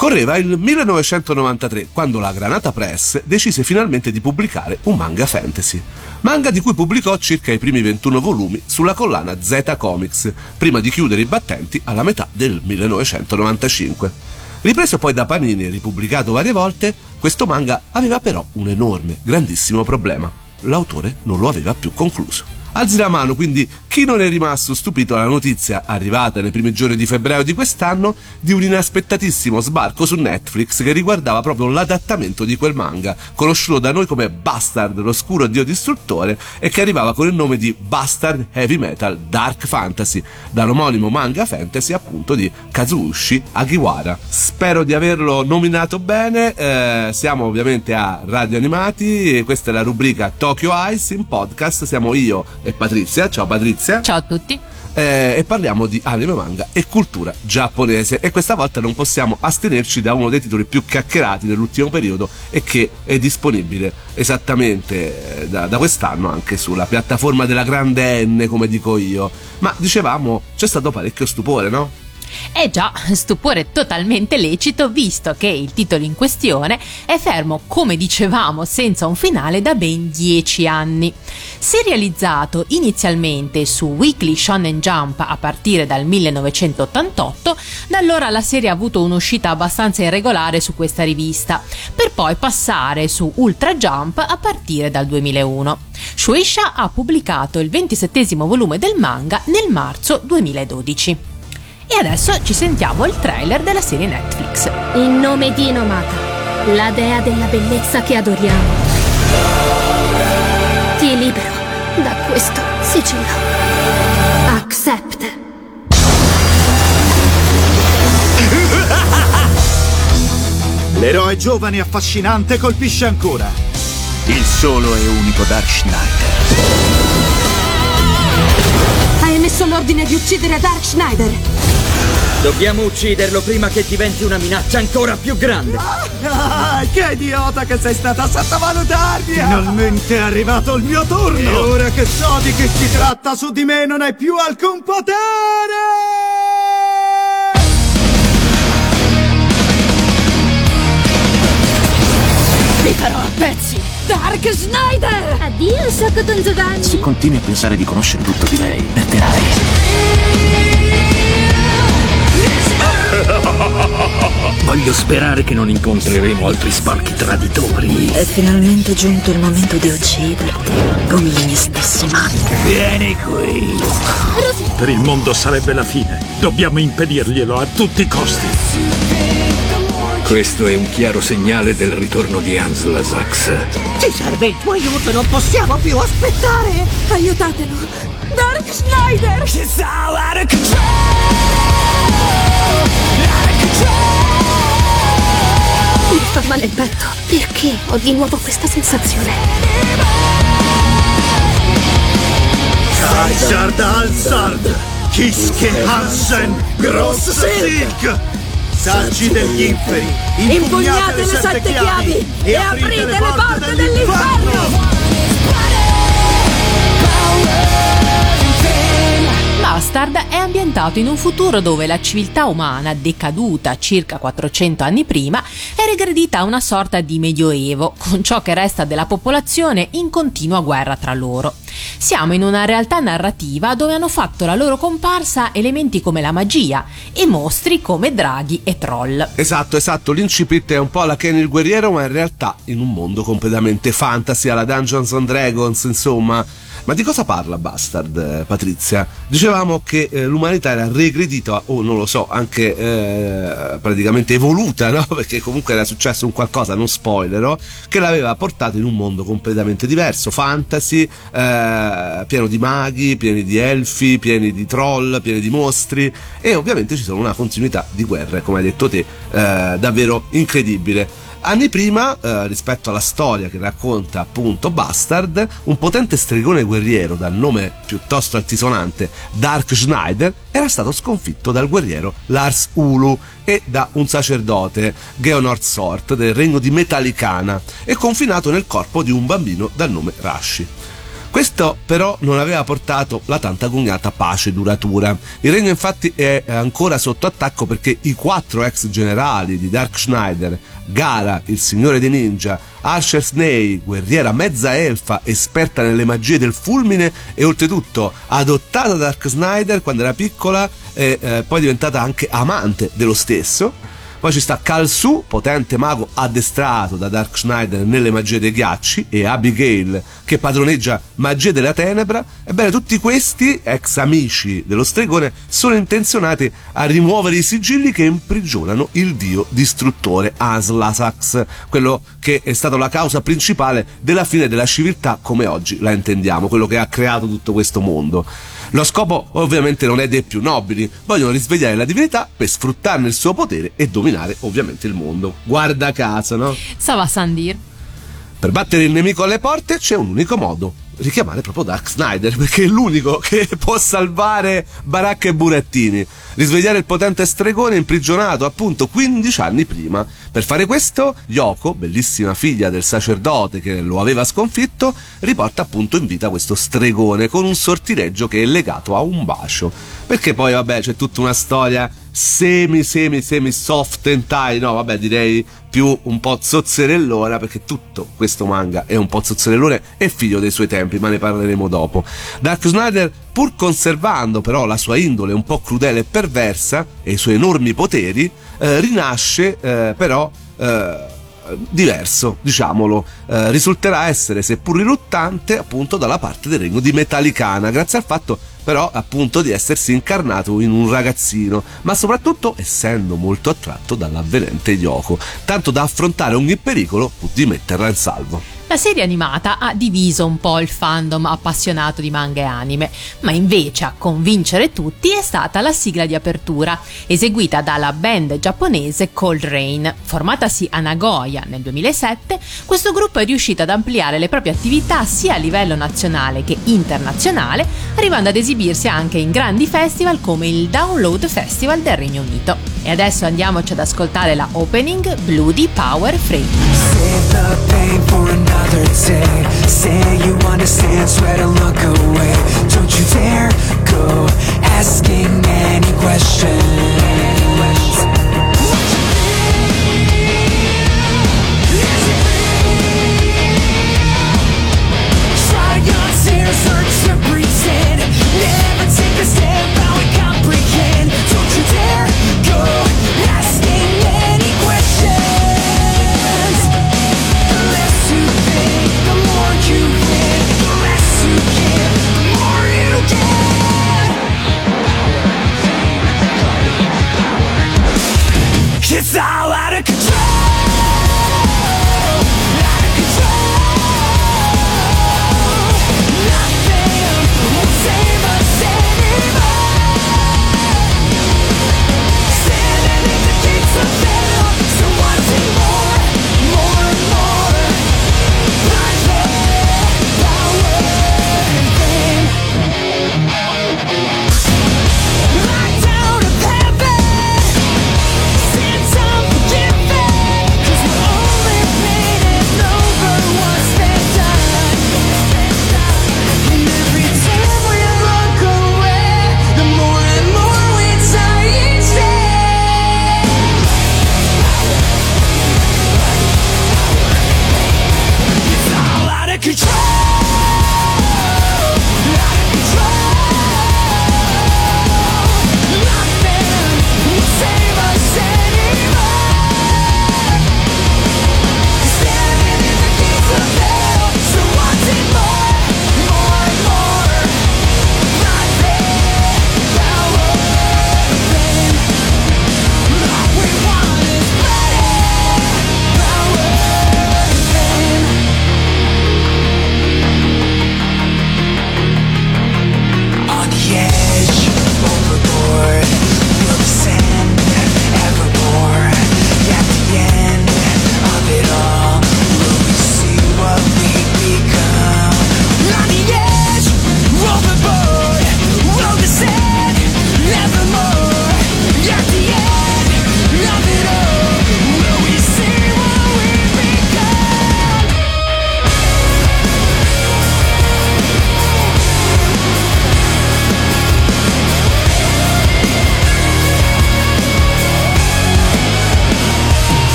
Correva il 1993 quando la Granata Press decise finalmente di pubblicare un manga fantasy. Manga di cui pubblicò circa i primi 21 volumi sulla collana Z Comics, prima di chiudere i battenti alla metà del 1995. Ripreso poi da Panini e ripubblicato varie volte, questo manga aveva però un enorme, grandissimo problema. L'autore non lo aveva più concluso. Alzi la mano quindi chi non è rimasto stupito alla notizia arrivata nei primi giorni di febbraio di quest'anno di un inaspettatissimo sbarco su Netflix che riguardava proprio l'adattamento di quel manga, conosciuto da noi come Bastard, l'oscuro dio distruttore, e che arrivava con il nome di Bastard Heavy Metal Dark Fantasy, dall'omonimo manga fantasy appunto di Kazushi Agiwara. Spero di averlo nominato bene, eh, siamo ovviamente a Radio Animati questa è la rubrica Tokyo Ice in podcast, siamo io e Patrizia. Ciao Patrizia. Ciao a tutti. Eh, e parliamo di anime, manga e cultura giapponese e questa volta non possiamo astenerci da uno dei titoli più chiacchierati dell'ultimo periodo e che è disponibile esattamente eh, da, da quest'anno anche sulla piattaforma della grande N come dico io ma dicevamo c'è stato parecchio stupore no? Eh già, stupore totalmente lecito visto che il titolo in questione è fermo, come dicevamo, senza un finale da ben 10 anni. Serializzato inizialmente su Weekly Shonen Jump a partire dal 1988, da allora la serie ha avuto un'uscita abbastanza irregolare su questa rivista, per poi passare su Ultra Jump a partire dal 2001. Shueisha ha pubblicato il 27 volume del manga nel marzo 2012. E adesso ci sentiamo il trailer della serie Netflix. In nome di Inomata, la dea della bellezza che adoriamo, ti libero da questo sigillo. Accept. L'eroe giovane e affascinante colpisce ancora. Il solo e unico Dark Schneider. Hai emesso l'ordine di uccidere Dark Schneider. Dobbiamo ucciderlo prima che diventi una minaccia ancora più grande. Ah, che idiota che sei stata a sottovalutarmi! Finalmente è arrivato il mio turno! E ora che so di che si tratta, su di me non hai più alcun potere! Vi farò a pezzi! Dark Schneider! Addio, Sokoton Giovanni! Se continui a pensare di conoscere tutto di lei, perderai. Voglio sperare che non incontreremo altri sparchi traditori. È finalmente giunto il momento di ucciderti con le mie stesse mani. Vieni qui. Per il mondo sarebbe la fine. Dobbiamo impedirglielo a tutti i costi. Questo è un chiaro segnale del ritorno di Hans Lazax. Ci serve il tuo aiuto, non possiamo più aspettare! Aiutatelo! Dark Schneider! She's so out of control! Mi fa male il petto. Perché ho di nuovo questa sensazione? Kaisard Alzard! Kiske Hansen! Gross Silk! Saggi degli inferi! Impugnate le sette chiavi e aprite le porte dell'inferno! Bastard è ambientato in un futuro dove la civiltà umana, decaduta circa 400 anni prima, è regredita a una sorta di medioevo, con ciò che resta della popolazione in continua guerra tra loro. Siamo in una realtà narrativa dove hanno fatto la loro comparsa elementi come la magia e mostri come draghi e troll. Esatto, esatto, l'incipit è un po' la Ken il guerriero, ma in realtà in un mondo completamente fantasy, alla Dungeons and Dragons, insomma. Ma di cosa parla Bastard, eh, Patrizia? Dicevamo che eh, l'umanità era regredita, o non lo so, anche eh, praticamente evoluta, no? Perché comunque era successo un qualcosa, non spoilerò, che l'aveva portato in un mondo completamente diverso, fantasy, eh, pieno di maghi, pieni di elfi, pieni di troll, pieni di mostri e ovviamente ci sono una continuità di guerre, come hai detto te, eh, davvero incredibile. Anni prima, eh, rispetto alla storia che racconta appunto Bastard, un potente stregone guerriero dal nome piuttosto altisonante Dark Schneider era stato sconfitto dal guerriero Lars Ulu e da un sacerdote, Geonord Sort, del regno di Metallicana e confinato nel corpo di un bambino dal nome Rashi. Questo però non aveva portato la tanta agognata pace duratura. Il regno infatti è ancora sotto attacco perché i quattro ex generali di Dark Schneider, Gara, il signore dei ninja, Asher Snake, guerriera mezza elfa, esperta nelle magie del fulmine e oltretutto adottata da Dark Snyder quando era piccola e eh, poi diventata anche amante dello stesso, poi ci sta Kalsu, potente mago addestrato da Dark Schneider nelle magie dei ghiacci, e Abigail, che padroneggia magie della tenebra. Ebbene, tutti questi, ex amici dello stregone, sono intenzionati a rimuovere i sigilli che imprigionano il dio distruttore Aslasax, quello che è stato la causa principale della fine della civiltà come oggi la intendiamo, quello che ha creato tutto questo mondo. Lo scopo ovviamente non è dei più nobili, vogliono risvegliare la divinità per sfruttarne il suo potere e dominare ovviamente il mondo. Guarda caso, no? Sava Sandir. Per battere il nemico alle porte c'è un unico modo, richiamare proprio Dark Snyder perché è l'unico che può salvare Baracca e Burattini, risvegliare il potente stregone imprigionato appunto 15 anni prima. Per fare questo, Yoko, bellissima figlia del sacerdote che lo aveva sconfitto, riporta appunto in vita questo stregone con un sortileggio che è legato a un bacio. Perché poi vabbè c'è tutta una storia semi semi semi soft hentai no vabbè direi più un po' zozzerellona perché tutto questo manga è un po' zozzerellone e figlio dei suoi tempi ma ne parleremo dopo. Dark Snyder pur conservando però la sua indole un po' crudele e perversa e i suoi enormi poteri eh, rinasce eh, però eh, diverso, diciamolo, eh, risulterà essere, seppur riluttante, appunto dalla parte del regno di Metallicana, grazie al fatto però appunto di essersi incarnato in un ragazzino, ma soprattutto essendo molto attratto dall'avvenente Yoko, tanto da affrontare ogni pericolo pur di metterla in salvo. La serie animata ha diviso un po' il fandom appassionato di manga e anime, ma invece a convincere tutti è stata la sigla di apertura, eseguita dalla band giapponese Cold Rain. Formatasi a Nagoya nel 2007, questo gruppo è riuscito ad ampliare le proprie attività sia a livello nazionale che internazionale, arrivando ad esibirsi anche in grandi festival come il Download Festival del Regno Unito. E adesso andiamoci ad ascoltare la opening Bloody Power Free. Another day Say you understand, swear to look away. Don't you dare go asking any questions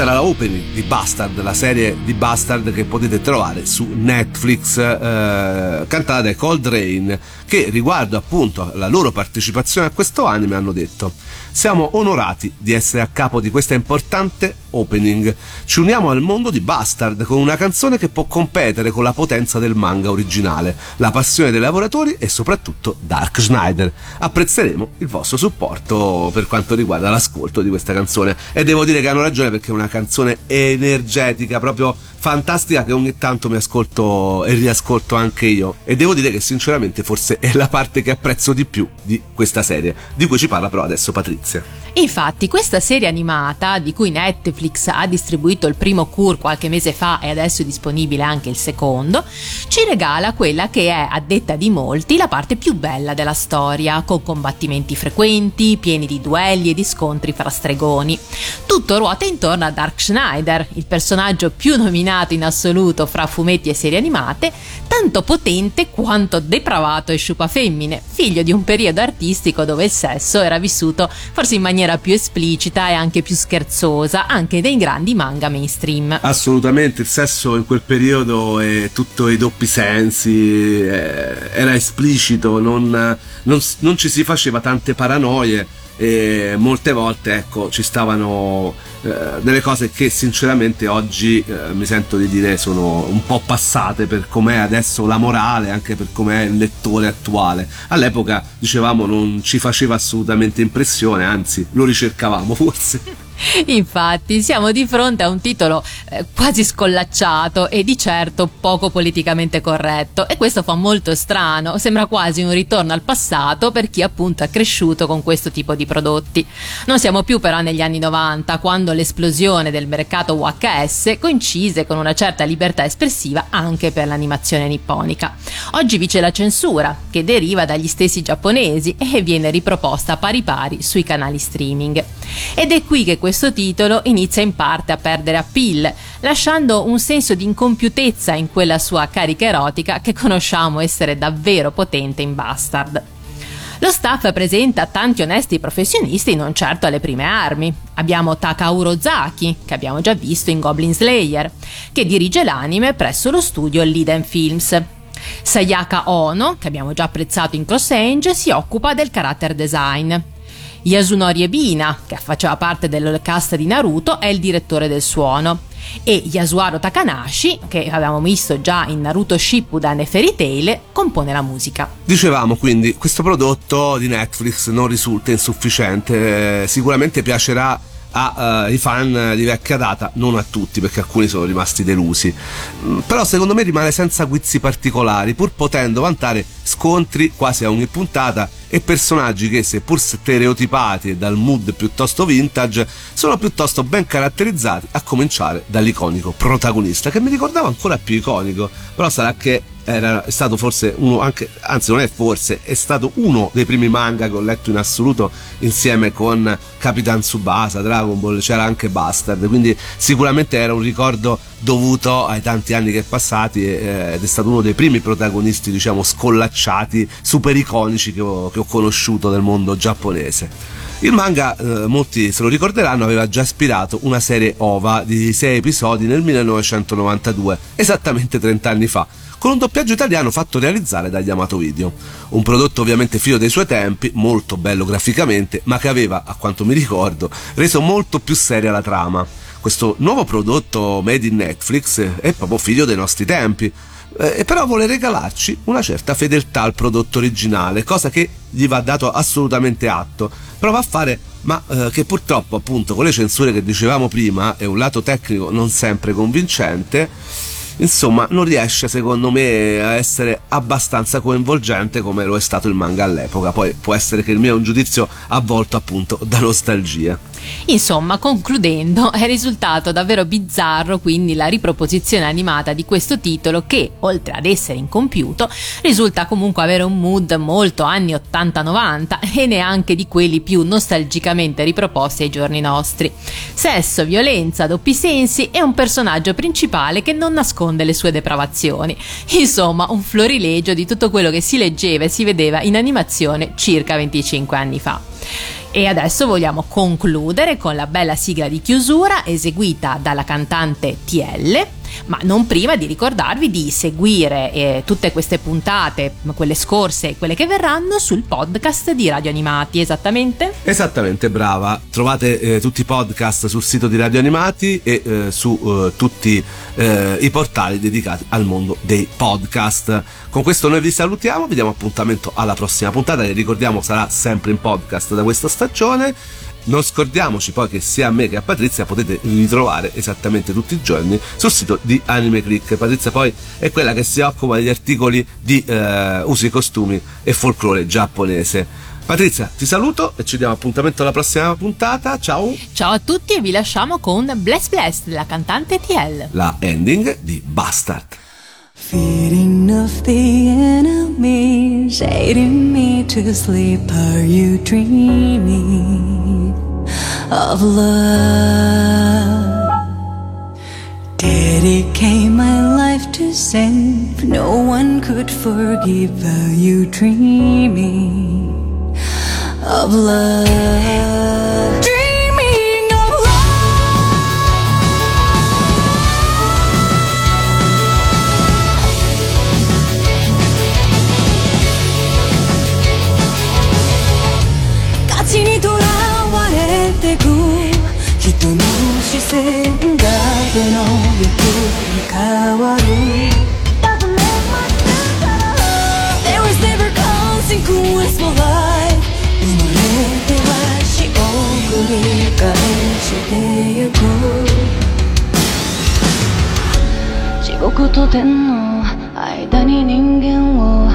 questa era la opening di Bastard, la serie di Bastard che potete trovare su Netflix, eh, cantata dai Cold Rain, che riguardo appunto la loro partecipazione a questo anime hanno detto siamo onorati di essere a capo di questa importante opening. Ci uniamo al mondo di Bastard con una canzone che può competere con la potenza del manga originale, la passione dei lavoratori e soprattutto Dark Schneider. Apprezzeremo il vostro supporto per quanto riguarda l'ascolto di questa canzone e devo dire che hanno ragione perché è una canzone energetica, proprio fantastica che ogni tanto mi ascolto e riascolto anche io e devo dire che sinceramente forse è la parte che apprezzo di più di questa serie, di cui ci parla però adesso Patrizia. 子。Infatti questa serie animata, di cui Netflix ha distribuito il primo cur qualche mese fa e adesso è disponibile anche il secondo, ci regala quella che è, a detta di molti, la parte più bella della storia, con combattimenti frequenti, pieni di duelli e di scontri fra stregoni. Tutto ruota intorno a Dark Schneider, il personaggio più nominato in assoluto fra fumetti e serie animate, tanto potente quanto depravato e sciupa femmine, figlio di un periodo artistico dove il sesso era vissuto forse in maniera più esplicita e anche più scherzosa, anche dei grandi manga mainstream. Assolutamente, il sesso in quel periodo e tutti i doppi sensi eh, era esplicito, non, non, non ci si faceva tante paranoie e molte volte ecco ci stavano eh, delle cose che sinceramente oggi eh, mi sento di dire sono un po' passate per com'è adesso la morale anche per com'è il lettore attuale. All'epoca dicevamo non ci faceva assolutamente impressione anzi lo ricercavamo forse Infatti, siamo di fronte a un titolo eh, quasi scollacciato e di certo poco politicamente corretto e questo fa molto strano, sembra quasi un ritorno al passato per chi appunto è cresciuto con questo tipo di prodotti. Non siamo più però negli anni 90, quando l'esplosione del mercato UHS coincise con una certa libertà espressiva anche per l'animazione nipponica. Oggi vige la censura, che deriva dagli stessi giapponesi e viene riproposta pari pari sui canali streaming. Ed è qui che questo titolo inizia in parte a perdere appeal, lasciando un senso di incompiutezza in quella sua carica erotica che conosciamo essere davvero potente in Bastard. Lo staff presenta tanti onesti professionisti non certo alle prime armi. Abbiamo Takauro Zaki, che abbiamo già visto in Goblin Slayer, che dirige l'anime presso lo studio Liden Films. Sayaka Ono, che abbiamo già apprezzato in Cross Ange, si occupa del character design. Yasunori Ebina, che faceva parte del cast di Naruto, è il direttore del suono. E Yasuaro Takanashi, che avevamo visto già in Naruto Shippuden e Fairy Tail, compone la musica. Dicevamo quindi, questo prodotto di Netflix non risulta insufficiente, eh, sicuramente piacerà ai uh, fan di vecchia data, non a tutti perché alcuni sono rimasti delusi. Mm, però secondo me rimane senza guizzi particolari, pur potendo vantare scontri quasi a ogni puntata e personaggi che, seppur stereotipati e dal mood piuttosto vintage, sono piuttosto ben caratterizzati, a cominciare dall'iconico protagonista, che mi ricordava ancora più iconico, però sarà che era, stato forse uno anche, anzi non è forse, è stato uno dei primi manga che ho letto in assoluto insieme con Capitan Tsubasa, Dragon Ball, c'era anche Bastard, quindi sicuramente era un ricordo dovuto ai tanti anni che è passati eh, ed è stato uno dei primi protagonisti diciamo scollacciati, super iconici che ho, che ho conosciuto del mondo giapponese. Il manga, eh, molti se lo ricorderanno, aveva già ispirato una serie OVA di 6 episodi nel 1992, esattamente 30 anni fa, con un doppiaggio italiano fatto realizzare dagli Amato Video. Un prodotto ovviamente figlio dei suoi tempi, molto bello graficamente, ma che aveva, a quanto mi ricordo, reso molto più seria la trama. Questo nuovo prodotto made in Netflix è proprio figlio dei nostri tempi, eh, però vuole regalarci una certa fedeltà al prodotto originale, cosa che gli va dato assolutamente atto. Prova a fare, ma eh, che purtroppo, appunto, con le censure che dicevamo prima e un lato tecnico non sempre convincente, insomma non riesce secondo me a essere abbastanza coinvolgente come lo è stato il manga all'epoca poi può essere che il mio è un giudizio avvolto appunto da nostalgia Insomma, concludendo, è risultato davvero bizzarro quindi la riproposizione animata di questo titolo che, oltre ad essere incompiuto, risulta comunque avere un mood molto anni 80-90 e neanche di quelli più nostalgicamente riproposti ai giorni nostri. Sesso, violenza, doppi sensi e un personaggio principale che non nasconde le sue depravazioni. Insomma, un florilegio di tutto quello che si leggeva e si vedeva in animazione circa 25 anni fa. E adesso vogliamo concludere con la bella sigla di chiusura eseguita dalla cantante TL ma non prima di ricordarvi di seguire eh, tutte queste puntate, quelle scorse e quelle che verranno sul podcast di Radio Animati, esattamente? Esattamente, brava. Trovate eh, tutti i podcast sul sito di Radio Animati e eh, su eh, tutti eh, i portali dedicati al mondo dei podcast. Con questo noi vi salutiamo, vi diamo appuntamento alla prossima puntata che ricordiamo sarà sempre in podcast da questa stagione. Non scordiamoci poi che sia a me che a Patrizia potete ritrovare esattamente tutti i giorni sul sito di Anime Click. Patrizia poi è quella che si occupa degli articoli di eh, usi, costumi e folklore giapponese. Patrizia, ti saluto e ci diamo appuntamento alla prossima puntata. Ciao! Ciao a tutti e vi lasciamo con Bless Bless della cantante TL. La ending di Bastard. Feeding of the enemies, aiding me to sleep. Are you dreaming of love? Dedicate my life to save. No one could forgive. You dreaming of love? 視線が手の欲に変わる There was never consequence for life. 生まれては死を繰り返してゆく地獄と天の間に人間を。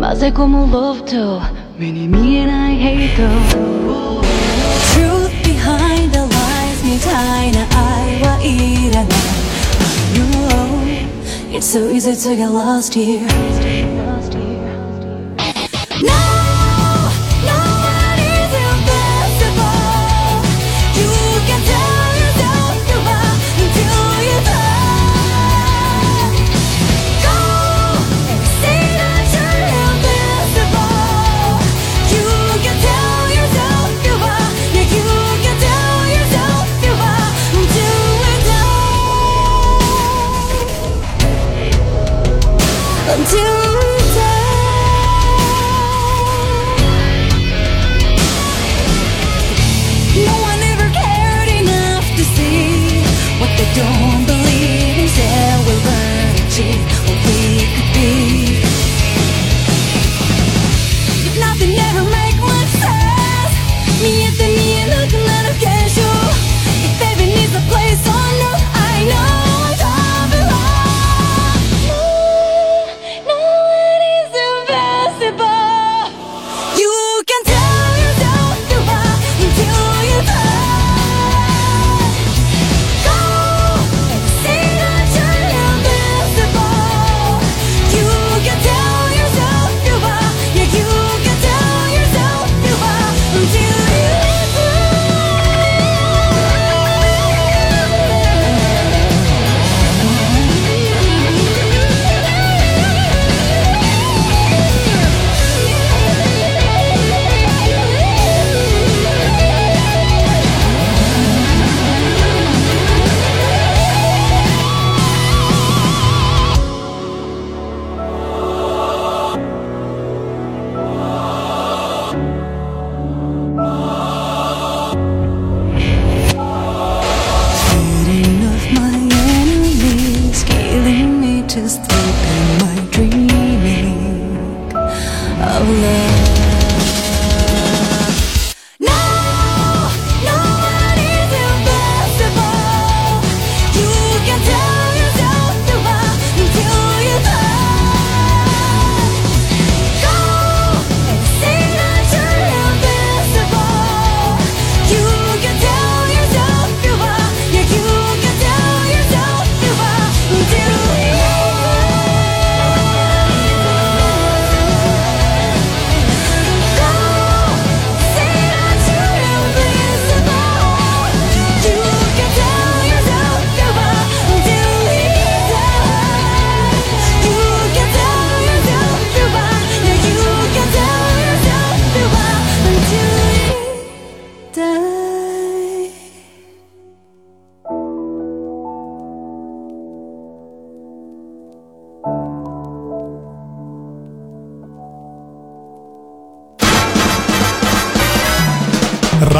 混ぜ込む love と目に見えない hate と。Truth so easy to get lost here